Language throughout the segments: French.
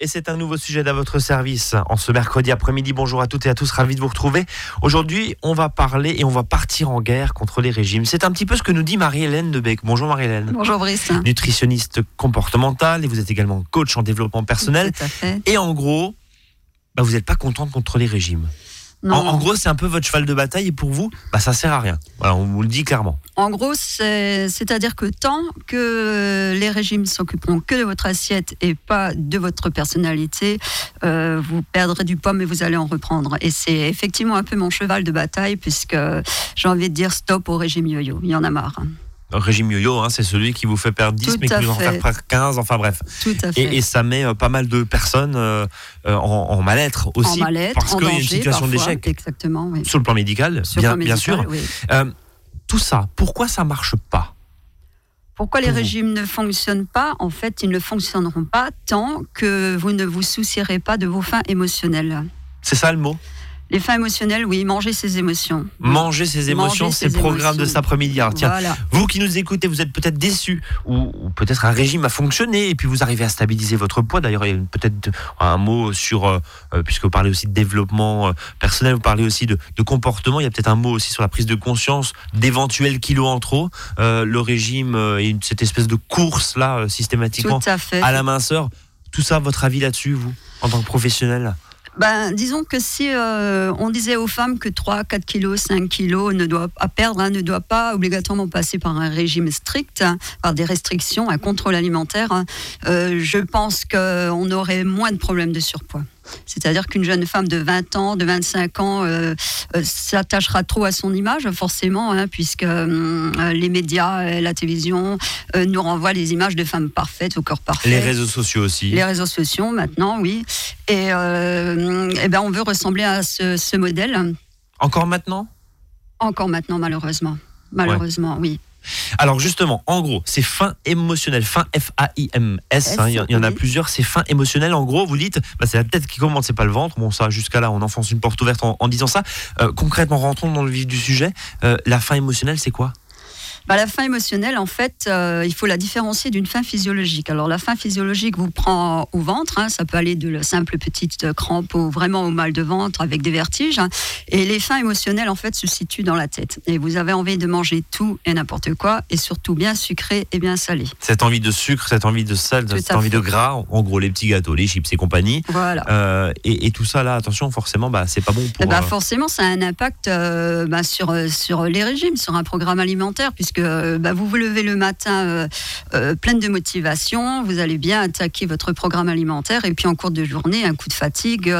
Et c'est un nouveau sujet à votre service en ce mercredi après-midi. Bonjour à toutes et à tous, ravi de vous retrouver. Aujourd'hui, on va parler et on va partir en guerre contre les régimes. C'est un petit peu ce que nous dit Marie-Hélène Debec. Bonjour Marie-Hélène. Bonjour Brice. Nutritionniste comportementale et vous êtes également coach en développement personnel. Tout à fait. Et en gros, bah, vous n'êtes pas contente contre les régimes. En, Non, en gros, c'est un peu votre cheval de bataille et pour vous, bah, ça sert à rien. Voilà, on vous le dit clairement. en gros, c'est- c'est-à-dire que tant que les régimes s'occuperont que de votre assiette et pas de votre personnalité, euh, vous perdrez du poids, mais vous allez en reprendre. Et c'est effectivement un peu mon cheval de bataille, puisque j'ai envie de dire stop au régime yo-yo. Il y en a marre. Régime yo-yo, hein, c'est celui qui vous fait perdre 10 Tout mais qui vous en fait. perdre 15, enfin bref. Tout à fait. Et, et ça met euh, pas mal de personnes euh, euh, en, en mal-être en aussi, mal-être, parce en qu'il y a une situation d'échec Exactement, oui. sur le plan médical, Sur bien, plan bien médical, sûr. oui. Euh, tout ça, pourquoi ça marche pas? Pourquoi les régimes ne fonctionnent pas? En fait, ils ne fonctionneront pas tant que vous ne vous soucierez pas de vos fins émotionnelles. C'est ça le mot? Les fins émotionnelles, oui, manger ses émotions. Manger ses émotions, c'est le programme de cet après-midi. Alors, Tiens, Voilà. vous qui nous écoutez, vous êtes peut-être déçus, ou, ou peut-être un régime a fonctionné, et puis vous arrivez à stabiliser votre poids. D'ailleurs, il y a peut-être un mot sur, euh, euh, puisque vous parlez aussi de développement euh, personnel, vous parlez aussi de, de comportement, il y a peut-être un mot aussi sur la prise de conscience d'éventuels kilos en trop. Euh, le régime et cette espèce de course-là, systématiquement, Tout à fait. à la minceur. Tout ça, votre avis là-dessus, vous, en tant que professionnel? Ben, disons que si euh, on disait aux femmes que 3, 4 kilos, 5 kilos ne doit, à perdre hein, ne doit pas obligatoirement passer par un régime strict, hein, par des restrictions, un contrôle alimentaire, hein, euh, je pense qu'on aurait moins de problèmes de surpoids. C'est-à-dire qu'une jeune femme de 20 ans, de 25 ans, euh, euh, s'attachera trop à son image, forcément, hein, puisque hum, euh, les médias, la télévision nous renvoient les images de femmes parfaites, au corps parfait. Les réseaux sociaux aussi. Les réseaux sociaux maintenant, oui. Et, euh, eh ben, on veut ressembler à ce, ce modèle, Encore maintenant? Encore maintenant, malheureusement. Malheureusement, oui. Alors justement, en gros, c'est fin émotionnel, fin F-A-I-M-S, hein, il y, en- il y en a plusieurs, c'est fin émotionnel. En gros, vous dites, bah, c'est la tête qui commande, c'est pas le ventre. Bon, ça, jusqu'à là, on enfonce une porte ouverte en, en disant ça. Euh, concrètement, rentrons dans le vif du sujet. Euh, la fin émotionnelle, c'est quoi? Bah, la faim émotionnelle, en fait, euh, il faut la différencier d'une faim physiologique. Alors, la faim physiologique vous prend au ventre, hein, ça peut aller de la simple petite crampe au vraiment au mal de ventre avec des vertiges. hein. Et les faims émotionnelles, en fait, se situent dans la tête. Et vous avez envie de manger tout et n'importe quoi, et surtout bien sucré et bien salé. Cette envie de sucre, cette envie de sel, Tout cette envie fait. de gras, en gros, les petits gâteaux, les chips et compagnie. Voilà. Euh, et, et tout ça, là, attention, forcément, bah, c'est pas bon pour. euh, forcément, ça a un impact bah, sur, sur les régimes, sur un programme alimentaire, puisque euh, bah, vous vous levez le matin euh, euh, pleine de motivation, vous allez bien attaquer votre programme alimentaire, et puis en cours de journée, un coup de fatigue,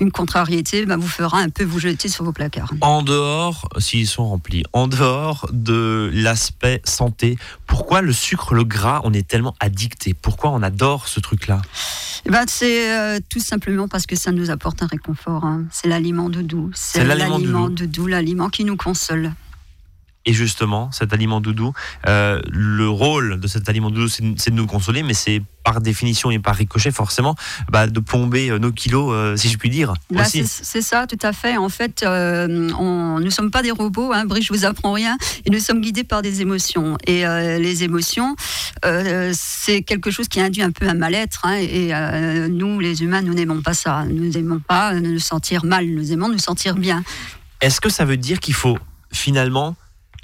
une contrariété, bah, vous fera un peu vous jeter sur vos placards. En dehors, s'ils sont remplis, en dehors de l'aspect santé, pourquoi le sucre, le gras, on est tellement addicté? Pourquoi on adore ce truc-là? Eh ben, c'est euh, tout simplement parce que ça nous apporte un réconfort. hein. C'est l'aliment doudou. C'est l'aliment l'aliment doudou, l'aliment qui nous console. Et justement, cet aliment doudou, euh, le rôle de cet aliment doudou, c'est de nous consoler, mais c'est par définition et par ricochet forcément bah, de plomber euh, nos kilos, euh, si je puis dire. Bah, c'est ça, tout à fait. En fait, euh, on, nous ne sommes pas des robots, hein, Brice, je vous apprends rien, et nous sommes guidés par des émotions. Et euh, les émotions, c'est quelque chose qui induit un peu un mal-être. hein, et nous, les humains, nous n'aimons pas ça. Nous n'aimons pas nous sentir mal, nous aimons nous sentir bien. Est-ce que ça veut dire qu'il faut finalement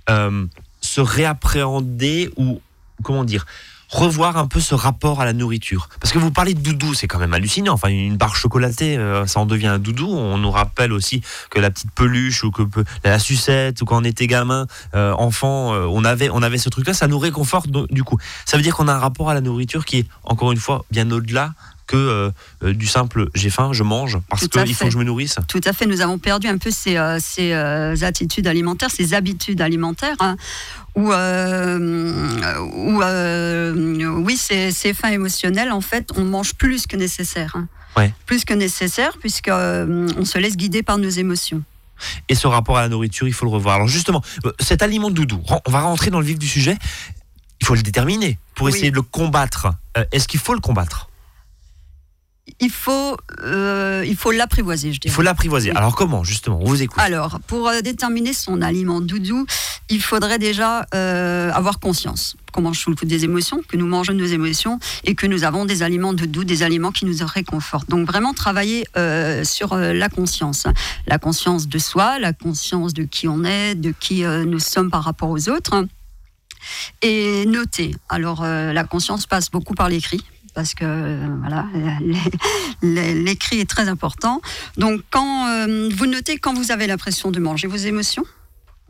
euh, se réappréhender ou comment dire revoir un peu ce rapport à la nourriture Parce que vous parlez de doudou, c'est quand même hallucinant. Enfin, une barre chocolatée, euh, ça en devient un doudou. On nous rappelle aussi que la petite peluche ou que la sucette ou quand on était gamin, euh, enfant, on avait on avait ce truc-là. Ça nous réconforte du coup. Ça veut dire qu'on a un rapport à la nourriture qui est encore une fois bien au-delà que euh, euh, du simple j'ai faim, je mange parce qu'il faut que je me nourrisse. Tout à fait, nous avons perdu un peu ces, euh, ces, attitudes alimentaires, ces habitudes alimentaires, hein, où, où, oui, ces, ces fins émotionnelles, en fait, on mange plus que nécessaire. hein. Ouais. Plus que nécessaire, puisque euh, on se laisse guider par nos émotions. et ce rapport à la nourriture, il faut le revoir. Alors justement, cet aliment doudou, on va rentrer dans le vif du sujet. Il faut le déterminer pour Oui. essayer de le combattre. Est-ce qu'il faut le combattre? Il faut, euh, il faut l'apprivoiser, je dirais. Il faut l'apprivoiser. Oui. Alors comment, justement On vous écoute. Alors, pour euh, déterminer son aliment doudou, il faudrait déjà euh, avoir conscience qu'on mange sous le coup des émotions, que nous mangeons nos émotions et que nous avons des aliments doudou, des aliments qui nous réconfortent. Donc vraiment travailler euh, sur la conscience, la conscience de soi, la conscience de qui on est, de qui nous sommes par rapport aux autres, et noter. Alors la conscience passe beaucoup par l'écrit. Parce que euh, voilà, l'écrit est très important. Donc, quand euh, vous notez quand vous avez l'impression de manger vos émotions,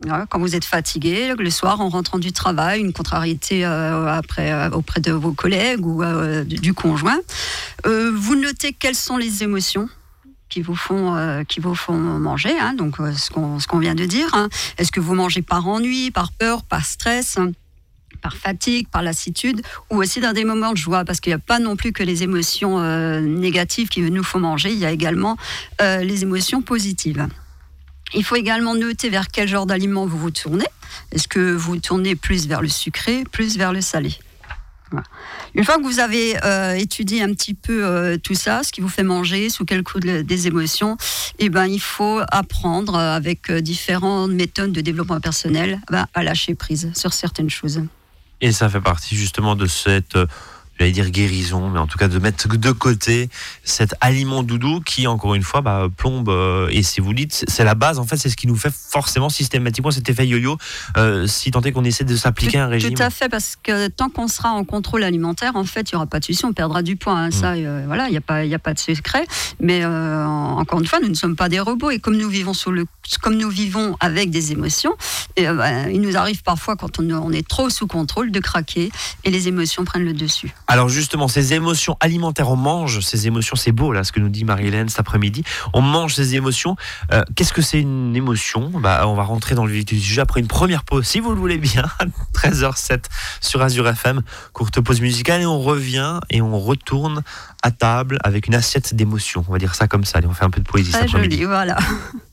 voilà, quand vous êtes fatigué, le soir en rentrant du travail, une contrariété euh, après, auprès de vos collègues ou du, conjoint, vous notez quelles sont les émotions qui vous font, qui vous font manger, hein, donc euh, ce qu'on ce qu'on vient de dire. hein. Est-ce que vous mangez par ennui, par peur, par stress hein, par fatigue, par lassitude, ou aussi dans des moments de joie, parce qu'il n'y a pas non plus que les émotions euh, négatives qui nous font manger, il y a également euh, les émotions positives. Il faut également noter vers quel genre d'aliment vous vous tournez. Est-ce que vous tournez plus vers le sucré, plus vers le salé? Une fois que vous avez euh, étudié un petit peu tout ça, ce qui vous fait manger, sous quel coup de- des émotions, eh ben, il faut apprendre avec différentes méthodes de développement personnel ben, à lâcher prise sur certaines choses. Et ça fait partie justement de cette, euh, j'allais dire guérison, mais en tout cas de mettre de côté cet aliment doudou qui, encore une fois, bah, plombe. euh, et si vous dites, c'est la base, en fait, c'est ce qui nous fait forcément systématiquement cet effet yo-yo, euh, si tant est qu'on essaie de s'appliquer un régime. Tout à fait, parce que tant qu'on sera en contrôle alimentaire, en fait, il n'y aura pas de souci, on perdra du poids. hein. Mm. Ça, euh, voilà, il n'y a, pas- y a pas de secret. Mais en- encore une fois, nous ne sommes pas des robots. Et comme nous vivons, sur le, comme nous vivons avec des émotions, et, ben, il nous arrive parfois, quand on, on est trop sous contrôle, de craquer et les émotions prennent le dessus. Alors justement, ces émotions alimentaires, on mange ces émotions, c'est beau là ce que nous dit Marie-Hélène cet après-midi, on mange ces émotions. Euh, Qu'est-ce que c'est une émotion? Bah, On va rentrer dans le vif du sujet après une première pause, si vous le voulez bien, 13h07 sur Azure FM, courte pause musicale et on revient et on retourne à table avec une assiette d'émotions, on va dire ça comme ça, allez on fait un peu de poésie cet Très après-midi. joli, voilà.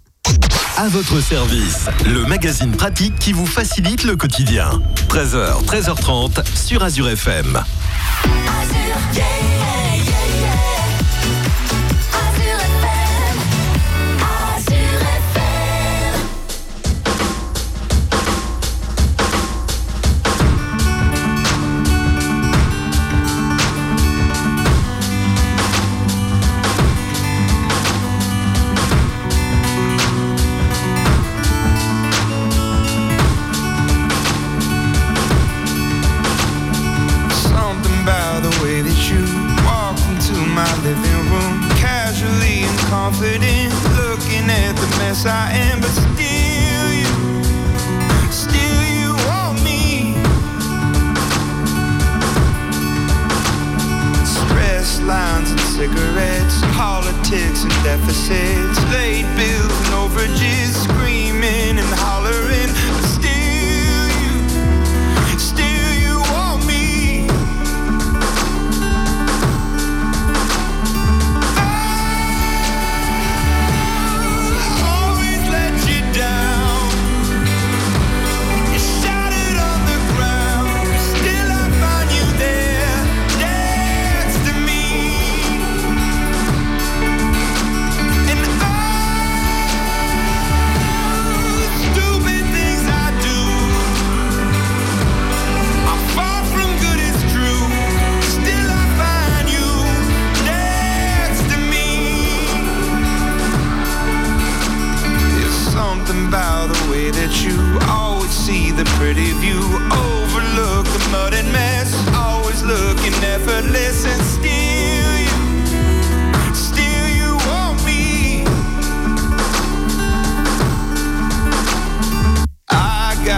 À votre service, le magazine pratique qui vous facilite le quotidien. 13h, 13h30 sur Azure FM. Azure.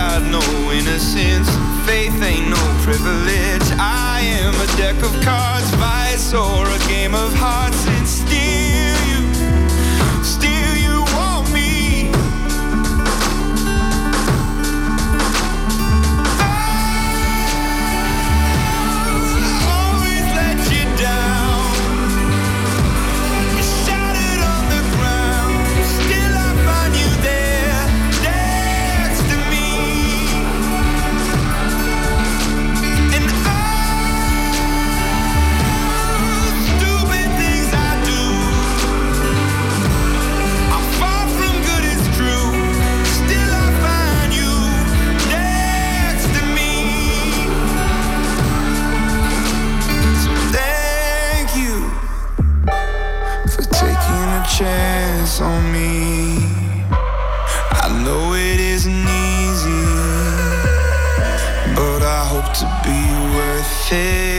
Got no innocence, faith ain't no privilege. I am a deck of cards, vice or a game of hearts, chance on me. I know it isn't easy, but I hope to be worth it.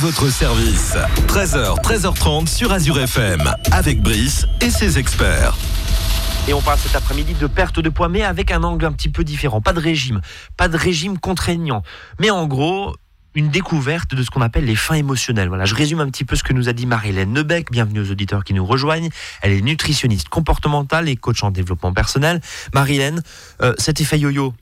Votre service. 13h, 13h30 sur Azure FM. Avec Brice et ses experts. Et on parle cet après-midi de perte de poids, mais avec un angle un petit peu différent. Pas de régime, pas de régime contraignant. Mais en gros, une découverte de ce qu'on appelle les fins émotionnelles. Voilà, je résume un petit peu ce que nous a dit Marie-Hélène Nebec. Bienvenue aux auditeurs qui nous rejoignent. Elle est nutritionniste comportementale et coach en développement personnel. Marie-Hélène, euh, cet effet yo-yo,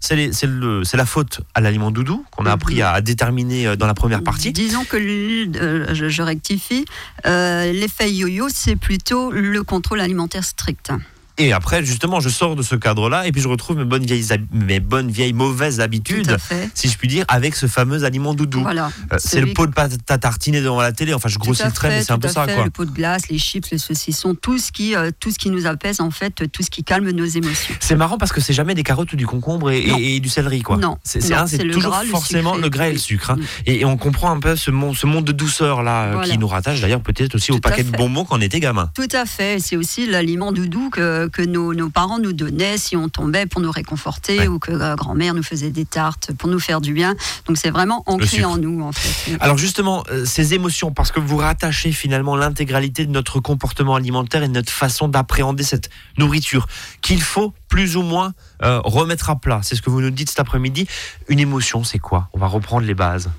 c'est la faute à l'aliment doudou qu'on a appris à, à déterminer euh, dans la première partie. Disons que euh, je, je rectifie. euh, L'effet yo-yo, c'est plutôt le contrôle alimentaire strict. Et après, justement, je sors de ce cadre-là et puis je retrouve mes bonnes vieilles, mes bonnes vieilles mauvaises habitudes, si je puis dire, avec ce fameux aliment doudou. Voilà. Euh, c'est le pot de pâte à tartiner devant la télé. Enfin, je grossis le trait, mais c'est un peu ça, fait. quoi. Le pot de glace, les chips, les saucissons, tout ce qui, euh, tout ce qui nous apaise en fait, tout ce qui calme nos émotions. C'est marrant parce que c'est jamais des carottes ou du concombre et, Non. et- et du céleri, quoi. Non. C'est le toujours gras, le forcément sucré. le gras et le sucre. hein. Mm. Et, et on comprend un peu ce monde, ce monde de douceur là euh, Voilà. qui nous rattache d'ailleurs peut-être aussi au Tout paquet de bonbons quand on était gamin. Tout à fait. C'est aussi l'aliment doudou que, que nos, nos parents nous donnaient si on tombait pour nous réconforter Ouais. ou que euh, grand-mère nous faisait des tartes pour nous faire du bien. Donc c'est vraiment ancré en nous en fait. Alors justement, euh, ces émotions, parce que vous rattachez finalement l'intégralité de notre comportement alimentaire et de notre façon d'appréhender cette nourriture, qu'il faut plus ou moins euh, remettre à plat. C'est ce que vous nous dites cet après-midi. Une émotion, c'est quoi? On va reprendre les bases.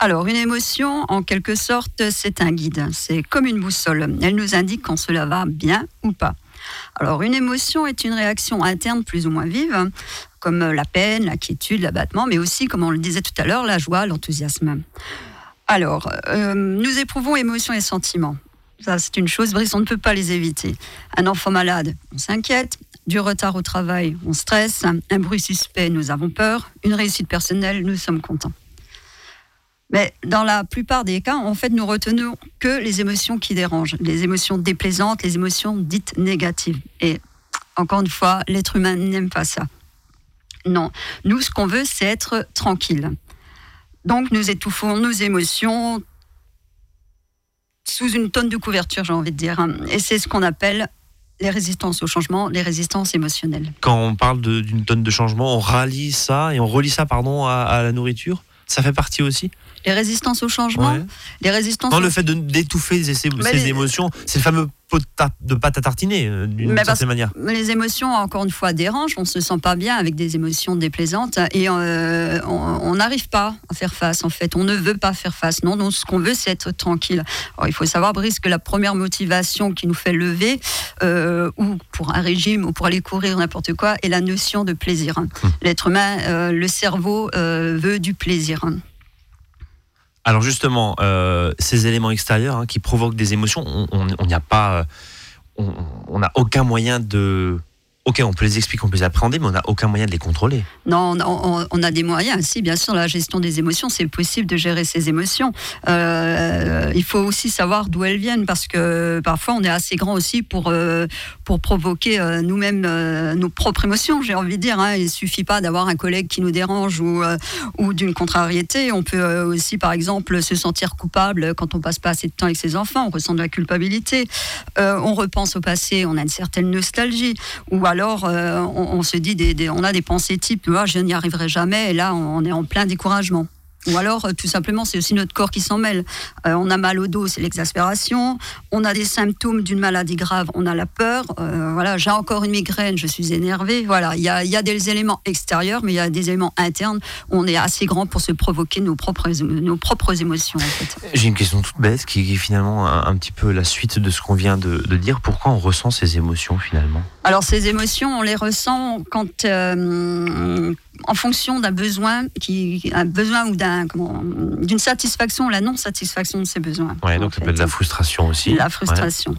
Alors, une émotion, en quelque sorte, c'est un guide. C'est comme une boussole. Elle nous indique quand cela va bien ou pas. Alors, une émotion est une réaction interne plus ou moins vive, comme la peine, l'inquiétude, l'abattement, mais aussi, comme on le disait tout à l'heure, la joie, l'enthousiasme. Alors, euh, nous éprouvons émotions et sentiments. Ça, c'est une chose, Brice, on ne peut pas les éviter. Un enfant malade, on s'inquiète. Du retard au travail, on stresse. Un bruit suspect, nous avons peur. Une réussite personnelle, nous sommes contents. Mais dans la plupart des cas, en fait, nous retenons que les émotions qui dérangent, les émotions déplaisantes, les émotions dites négatives. Et encore une fois, l'être humain n'aime pas ça. Non, nous, ce qu'on veut, c'est être tranquille. Donc, nous étouffons nos émotions sous une tonne de couverture, j'ai envie de dire. Et c'est ce qu'on appelle les résistances au changement, les résistances émotionnelles. Quand on parle d'une tonne de changement, on rallie ça et on relie ça pardon, à la nourriture? Ça fait partie aussi? Les résistances au changement, Ouais. les résistances Non, le fait de- d'étouffer ces, les- émotions, c'est le fameux pot de, ta- de pâte à tartiner, euh, d'une certaine manière. Les émotions, encore une fois, dérangent. On se sent pas bien avec des émotions déplaisantes et euh, on n'arrive pas à faire face. En fait, on ne veut pas faire face. Non, ce qu'on veut, c'est être tranquille. Alors, il faut savoir, Brice, que la première motivation qui nous fait lever, euh, ou pour un régime, ou pour aller courir, n'importe quoi, est la notion de plaisir. L'être humain, euh, le cerveau veut du plaisir. Alors justement, euh, ces éléments extérieurs hein, qui provoquent des émotions, on n'y a pas, euh, on n'a aucun moyen de, ok, on peut les expliquer, on peut les appréhender, mais on n'a aucun moyen de les contrôler. Non, on a, des moyens. Si, bien sûr, la gestion des émotions, c'est possible de gérer ses émotions. Euh, il faut aussi savoir d'où elles viennent parce que parfois on est assez grand aussi pour, euh, pour provoquer euh, nous-mêmes nos propres émotions, j'ai envie de dire. hein. Il suffit pas d'avoir un collègue qui nous dérange ou, ou d'une contrariété. On peut aussi, par exemple, se sentir coupable quand on passe pas assez de temps avec ses enfants. On ressent de la culpabilité. On repense au passé, on a une certaine nostalgie. Ou alors, euh, on, se dit, on a des pensées type, je n'y arriverai jamais. Et là, on est en plein découragement. Ou alors, euh, tout simplement, c'est aussi notre corps qui s'en mêle. Euh, on a mal au dos, c'est l'exaspération. On a des symptômes d'une maladie grave, on a la peur. Euh, voilà, j'ai encore une migraine, je suis énervé. Voilà, il y a, il y a des éléments extérieurs, mais il y a des éléments internes. On est assez grand pour se provoquer nos propres, nos propres émotions. En fait. J'ai une question toute bête qui est finalement un, un petit peu la suite de ce qu'on vient de, de dire. Pourquoi on ressent ces émotions finalement? Alors, ces émotions, on les ressent quand, euh, en fonction d'un besoin, qui, un besoin ou d'un, d'une satisfaction, ou la non-satisfaction de ces besoins. Ouais, en donc ça fait. peut être de la frustration aussi. La Ouais. frustration.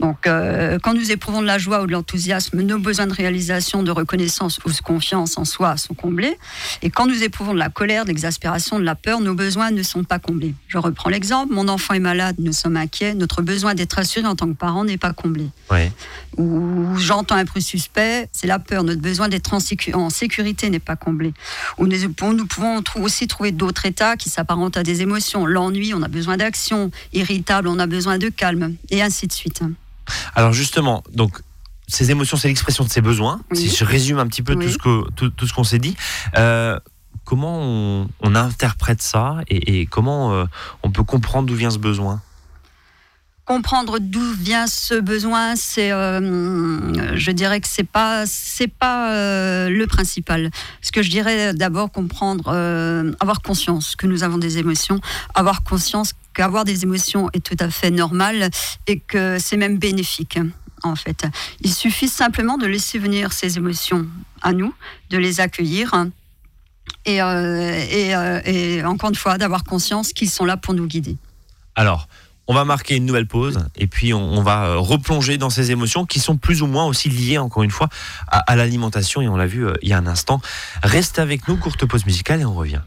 Donc, euh, quand nous éprouvons de la joie ou de l'enthousiasme, nos besoins de réalisation, de reconnaissance ou de confiance en soi sont comblés. Et quand nous éprouvons de la colère, de l'exaspération, de la peur, nos besoins ne sont pas comblés. Je reprends l'exemple. Mon enfant est malade, nous sommes inquiets. Notre besoin d'être assuré en tant que parent n'est pas comblé. Ouais. Ou j'entends un bruit suspect, c'est la peur. Notre besoin d'être en, sécu- en sécurité n'est pas comblé. Ou nous, nous pouvons aussi trouver d'autres états qui s'apparentent à des émotions. L'ennui, on a besoin d'action. Irritable, on a besoin de calme. Et ainsi de suite. Alors justement, donc ces émotions, c'est l'expression de ses besoins. Oui. Si je résume un petit peu tout ce que tout, tout ce qu'on s'est dit, euh, comment on, on interprète ça et, et comment euh, on peut comprendre d'où vient ce besoin? Comprendre d'où vient ce besoin, c'est, euh, je dirais que c'est pas, c'est pas euh, le principal. Ce que je dirais d'abord comprendre, euh, avoir conscience que nous avons des émotions, avoir conscience qu'avoir des émotions est tout à fait normal et que c'est même bénéfique. En fait, il suffit simplement de laisser venir ces émotions à nous, de les accueillir et, et, et encore une fois d'avoir conscience qu'ils sont là pour nous guider. Alors, on va marquer une nouvelle pause et puis on, va euh, replonger dans ces émotions qui sont plus ou moins aussi liées, encore une fois, à, à l'alimentation et on l'a vu euh, il y a un instant. Restez avec nous, courte pause musicale et on revient.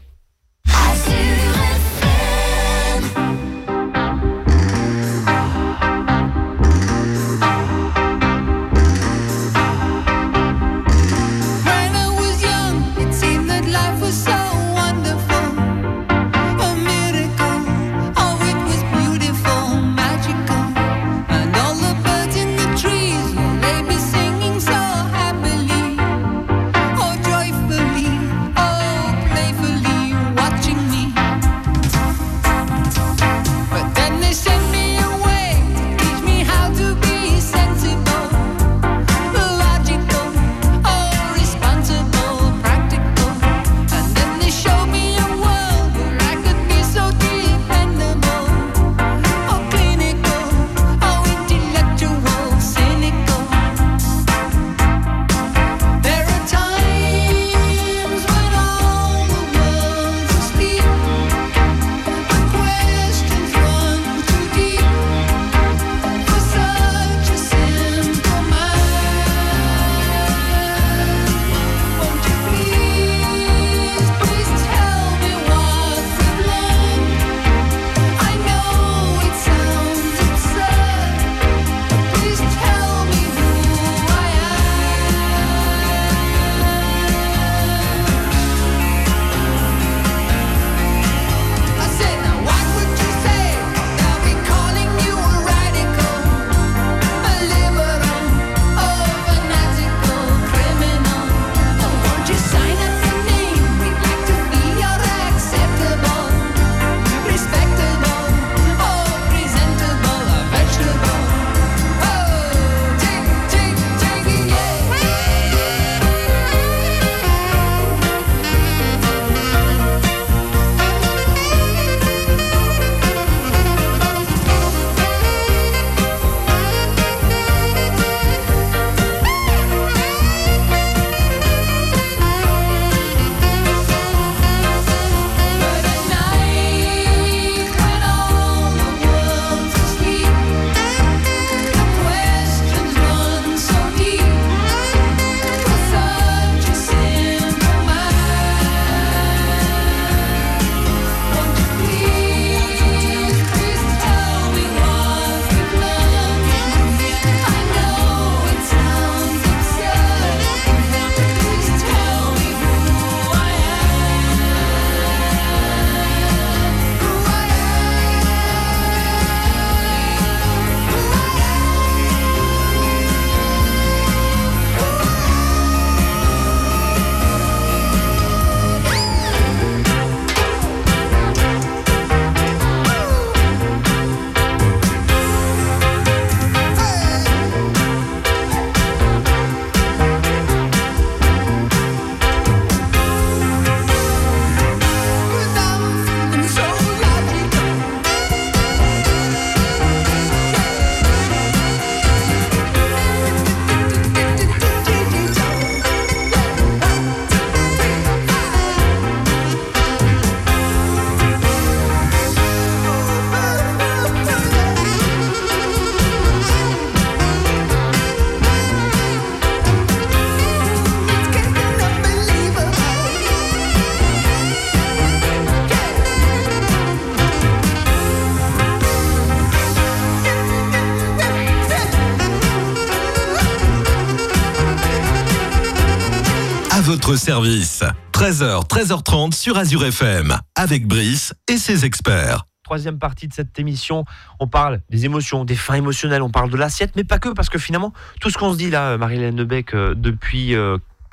Service. 13h, 13h30 sur Azure FM, avec Brice et ses experts. Troisième partie de cette émission, on parle des émotions, des fins émotionnelles, on parle de l'assiette, mais pas que, parce que finalement, tout ce qu'on se dit là, Marie-Hélène Debec, euh, depuis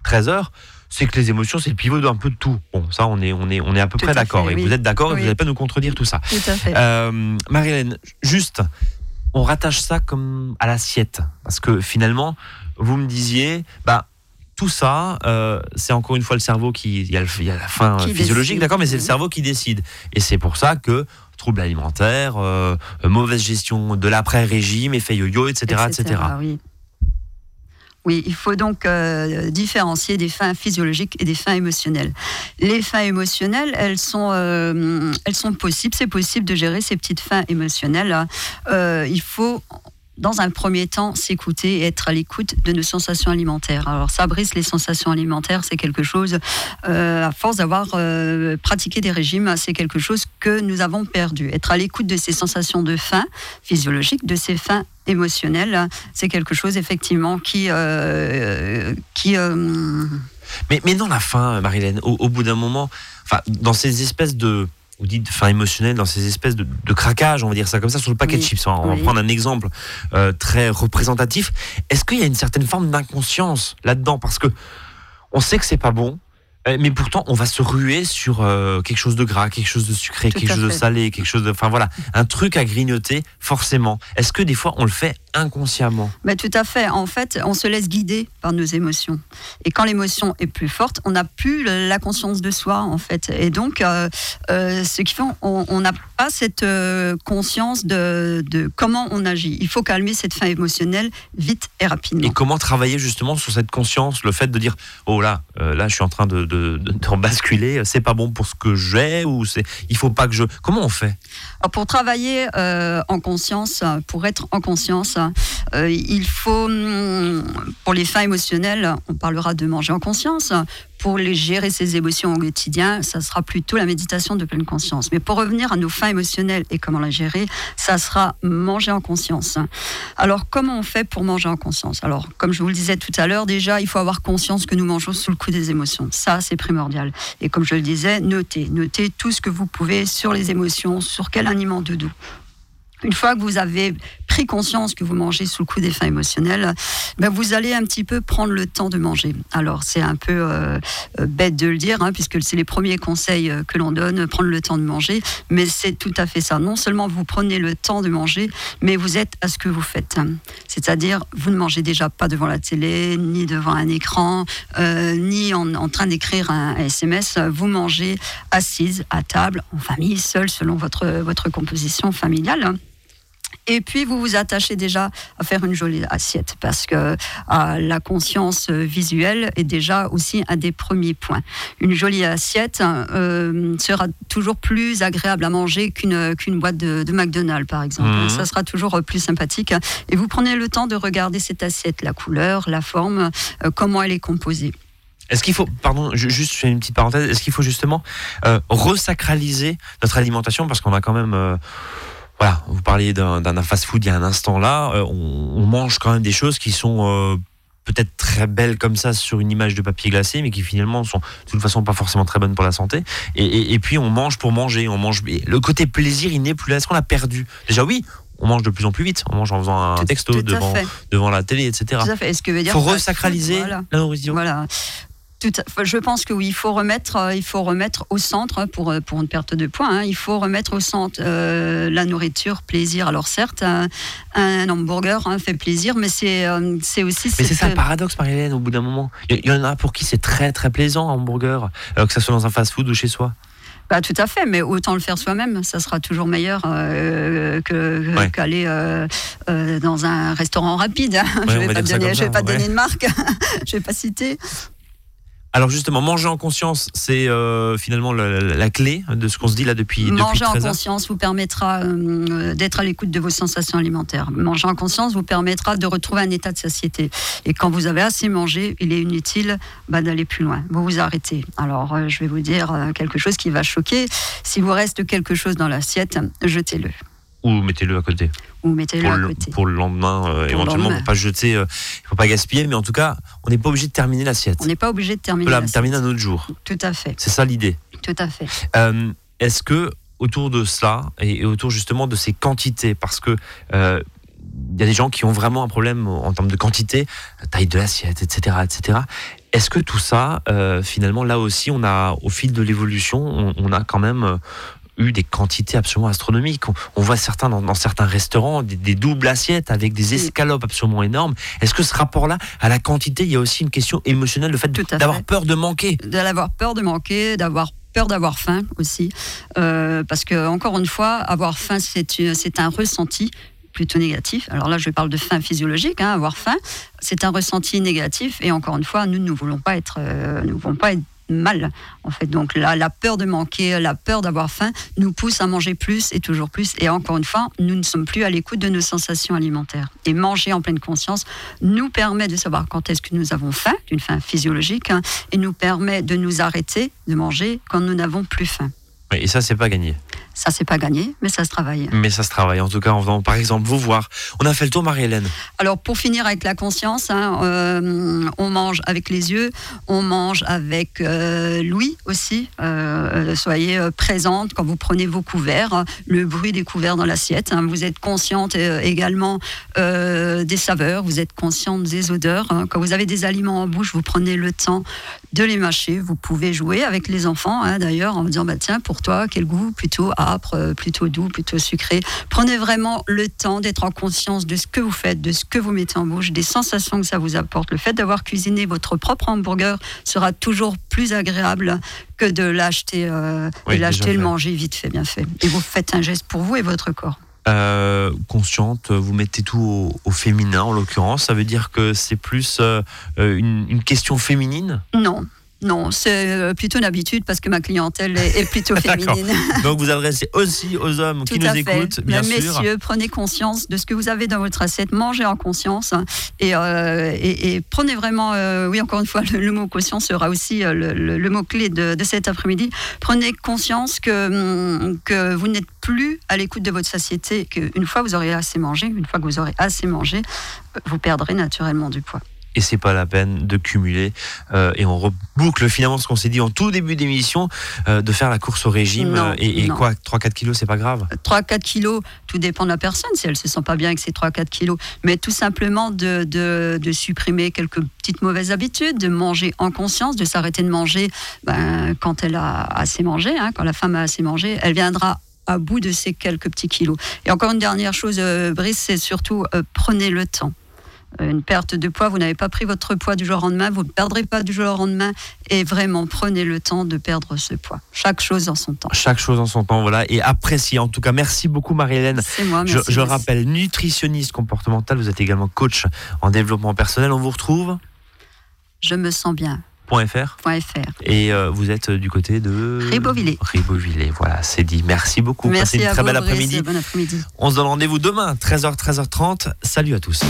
13 heures, c'est que les émotions, c'est le pivot d'un peu de tout. Bon, ça, on est, on est, on est à peu Tout près d'accord. Et oui. vous êtes d'accord et vous n'allez pas nous contredire tout ça. Tout à fait. Euh, Marie-Hélène, juste, on rattache ça comme à l'assiette. Parce que finalement, vous me disiez, bah, tout ça, euh, c'est encore une fois le cerveau qui. Il y a, le- il y a la fin Qui euh, physiologique, d'accord, mais c'est le cerveau qui décide. Et c'est pour ça que troubles alimentaires, euh, mauvaise gestion de l'après-régime, effet yo-yo, etc., etc. Oui. Oui, il faut donc euh, différencier des fins physiologiques et des fins émotionnelles. Les fins émotionnelles, elles sont, euh, elles sont possibles. C'est possible de gérer ces petites fins émotionnelles. Euh, il faut, dans un premier temps, s'écouter et être à l'écoute de nos sensations alimentaires. Alors, ça brise les sensations alimentaires, c'est quelque chose, euh, à force d'avoir euh, pratiqué des régimes, c'est quelque chose que nous avons perdu. Être à l'écoute de ces sensations de faim physiologiques, de ces fins émotionnelles, c'est quelque chose effectivement qui, euh, Mais, mais dans la fin, Marilène, au, au bout d'un moment, dans ces espèces de. Vous dites fin émotionnelle, dans ces espèces de, de craquage, on va dire ça comme ça, sur le paquet Oui, de chips. hein. On oui. va prendre un exemple euh, très représentatif. Est-ce qu'il y a une certaine forme d'inconscience là-dedans? Parce que on sait que c'est pas bon, mais pourtant on va se ruer sur euh, quelque chose de gras, quelque chose de sucré, Tout quelque chose de salé, quelque chose de. Enfin voilà, un truc à grignoter, forcément. Est-ce que des fois on le fait inconsciemment? Mais tout à fait. En fait, on se laisse guider par nos émotions. Et quand l'émotion est plus forte, on n'a plus la conscience de soi, en fait. Et donc, euh, euh, ce qui fait, on n'a pas cette euh, conscience de, de comment on agit. Il faut calmer cette fin émotionnelle vite et rapidement. Et comment travailler justement sur cette conscience, le fait de dire oh là, euh, là je suis en train de, de, de, basculer, c'est pas bon pour ce que j'ai ou c'est il faut pas que je. Comment on fait? Alors, pour travailler euh, en conscience, pour être en conscience, euh, il faut, hum, pour les fins émotionnelles, on parlera de manger en conscience. Pour les gérer ses émotions au quotidien, ça sera plutôt la méditation de pleine conscience. Mais pour revenir à nos fins émotionnelles et comment la gérer, ça sera manger en conscience. Alors, comment on fait pour manger en conscience? Alors, comme je vous le disais tout à l'heure, déjà, il faut avoir conscience que nous mangeons sous le coup des émotions. Ça, c'est primordial. Et comme je le disais, notez, notez tout ce que vous pouvez sur les émotions, sur quel aliment de doux. Une fois que vous avez pris conscience que vous mangez sous le coup des fins émotionnelles, ben vous allez un petit peu prendre le temps de manger. Alors c'est un peu euh, euh, bête de le dire, hein, puisque c'est les premiers conseils euh, que l'on donne, prendre le temps de manger, mais c'est tout à fait ça. Non seulement vous prenez le temps de manger, mais vous êtes à ce que vous faites. C'est-à-dire, vous ne mangez déjà pas devant la télé, ni devant un écran, ni en, en train d'écrire un SMS. Vous mangez assise, à table, en famille, seul, selon votre, votre composition familiale. Et puis vous vous attachez déjà à faire une jolie assiette parce que euh, la conscience visuelle est déjà aussi un des premiers points. Une jolie assiette euh, sera toujours plus agréable à manger qu'une qu'une boîte de, de McDonald's par exemple. Mhm. Ça sera toujours euh, plus sympathique. Et vous prenez le temps de regarder cette assiette, la couleur, la forme, euh, comment elle est composée. Est-ce qu'il faut, pardon, ju- juste je fais une petite parenthèse, est-ce qu'il faut justement euh, resacraliser notre alimentation? Parce qu'on a quand même, euh, voilà, vous parliez d'un fast-food il y a un instant là, euh, on, on mange quand même des choses qui sont euh, peut-être très belles comme ça sur une image de papier glacé, mais qui finalement sont de toute façon pas forcément très bonnes pour la santé. Et, et- et puis on mange pour manger, on mange. Le côté plaisir, il n'est plus là. Est-ce qu'on l'a perdu? Déjà oui, on mange de plus en plus vite. On mange en faisant un Tout- texto tout devant, devant la télé, etc. Tout à fait. Et ce que veut Il dire faut resacraliser voilà. la nourriture. Voilà. Tout à- enfin, je pense que oui, il faut remettre, euh, il faut remettre au centre pour euh, pour une perte de poids. hein, il faut remettre au centre euh, la nourriture, plaisir. Alors certes, un, un hamburger hein, fait plaisir, mais c'est euh, c'est aussi. Mais c'est ça le paradoxe, Marie-Hélène, au bout d'un moment. Il y, en a pour qui c'est très très plaisant, un hamburger, que ça soit dans un fast-food ou chez soi. Bah, tout à fait, mais autant le faire soi-même, ça sera toujours meilleur euh, que Ouais. qu'aller euh, euh, dans un restaurant rapide. hein. je va vais pas donner, comme je vais ça, pas ouais. donner de marque, je vais pas citer. Alors justement, manger en conscience, c'est euh, finalement le- la, la clé de ce qu'on se dit là depuis, depuis Manger en 13 heures. conscience vous permettra euh, d'être à l'écoute de vos sensations alimentaires. Manger en conscience vous permettra de retrouver un état de satiété. Et quand vous avez assez mangé, il est inutile bah, d'aller plus loin. Vous vous arrêtez. Alors, euh, je vais vous dire quelque chose qui va choquer. Si vous reste quelque chose dans l'assiette, jetez-le. Ou mettez-le à côté. ou mettez-le Pour à le, côté. pour le lendemain, euh, le éventuellement, faut pas jeter, euh, faut pas gaspiller, mais en tout cas, on n'est pas obligé de terminer l'assiette. On n'est pas obligé de On terminer. peut la terminer un autre jour. Tout à fait, C'est ça l'idée. tout à fait. Euh, Est-ce que autour de cela et, et autour justement de ces quantités, parce que il y a des gens qui ont vraiment un problème en termes de quantité, taille de l'assiette, etc., etc. Est-ce que tout ça, euh, finalement, là aussi, on a, au fil de l'évolution, on, on a quand même eu des quantités absolument astronomiques. On, on voit certains dans, dans certains restaurants des, des doubles assiettes avec des escalopes absolument énormes. Est-ce que ce rapport-là à la quantité, il y a aussi une question émotionnelle, le fait d'avoir peur de manquer? D'avoir peur de manquer, d'avoir peur d'avoir faim aussi. Euh, parce que, encore une fois, avoir faim, c'est un ressenti plutôt négatif. Alors là, je parle de faim physiologique, hein, avoir faim, c'est un ressenti négatif. Et encore une fois, nous ne voulons pas être, euh, nous ne voulons pas être mal. En fait donc la, la peur de manquer la peur d'avoir faim nous pousse à manger plus et toujours plus. Et encore une fois nous ne sommes plus à l'écoute de nos sensations alimentaires. Et manger en pleine conscience nous permet de savoir quand est-ce que nous avons faim d'une faim physiologique hein, et nous permet de nous arrêter de manger quand nous n'avons plus faim. Et ça, c'est pas gagné. Ça c'est pas gagné mais ça se travaille Mais ça se travaille, en tout cas en venant par exemple vous voir. On a fait le tour, Marie-Hélène. Alors pour finir avec la conscience, hein, euh, on mange avec les yeux, on mange avec euh, l'ouïe aussi. Euh, soyez euh, présente quand vous prenez vos couverts, le bruit des couverts dans l'assiette. hein. vous êtes consciente également des saveurs, vous êtes consciente des odeurs. hein. Quand vous avez des aliments en bouche, vous prenez le temps de les mâcher. Vous pouvez jouer avec les enfants d'ailleurs en disant bah, tiens pour toi quel goût? Plutôt âpre, euh, plutôt doux, plutôt sucré. Prenez vraiment le temps d'être en conscience de ce que vous faites, de ce que vous mettez en bouche, des sensations que ça vous apporte. Le fait d'avoir cuisiné votre propre hamburger sera toujours plus agréable que de l'acheter euh, Oui, et l'acheter le manger vite fait, bien fait. Et vous faites un geste pour vous et votre corps. Euh, consciente, vous mettez tout au, au féminin en l'occurrence. Ça veut dire que c'est plus euh, euh, une, une question féminine? Non. Non, c'est euh, plutôt une habitude parce que ma clientèle est, est plutôt féminine. Donc vous adressez aussi aux hommes qui nous fait. écoutent, bien Mais sûr. Messieurs, prenez conscience de ce que vous avez dans votre assiette, mangez en conscience hein, et, euh, et, et prenez vraiment, euh, oui, encore une fois, le, le mot conscience sera aussi le, le- le mot-clé de, de cet après-midi. Prenez conscience que, hum, que vous n'êtes plus à l'écoute de votre satiété, qu'une fois vous aurez assez mangé, une fois que vous aurez assez mangé, vous perdrez naturellement du poids. Et c'est pas la peine de cumuler. Euh, et on reboucle finalement ce qu'on s'est dit en tout début d'émission, euh, de faire la course au régime. Non, euh, et, et non. quoi 3-4 kilos, c'est pas grave 3-4 kilos, tout dépend de la personne, si elle se sent pas bien avec ses 3-4 kilos, mais tout simplement de, de, de supprimer quelques petites mauvaises habitudes, de manger en conscience, de s'arrêter de manger ben, quand elle a assez mangé, hein, quand la femme a assez mangé, elle viendra à bout de ces quelques petits kilos. Et encore une dernière chose, euh, Brice, c'est surtout prenez le temps. Euh, Une perte de poids, vous n'avez pas pris votre poids du jour au lendemain, vous ne perdrez pas du jour au lendemain, et vraiment prenez le temps de perdre ce poids. Chaque chose en son temps. Chaque chose en son temps, voilà. Et appréciez. En tout cas, merci beaucoup, Marie-Hélène. C'est moi, Je, merci. je rappelle, nutritionniste comportemental, vous êtes également coach en développement personnel. On vous retrouve Je me sens bien. .fr .fr. et euh, vous êtes du côté de Ribeauvillé. Ribeauvillé, voilà, c'est dit. Merci beaucoup. Passez Merci une à très vous, belle après-midi. Bon après-midi. On se donne rendez-vous demain, 13h, 13h30. Salut à tous.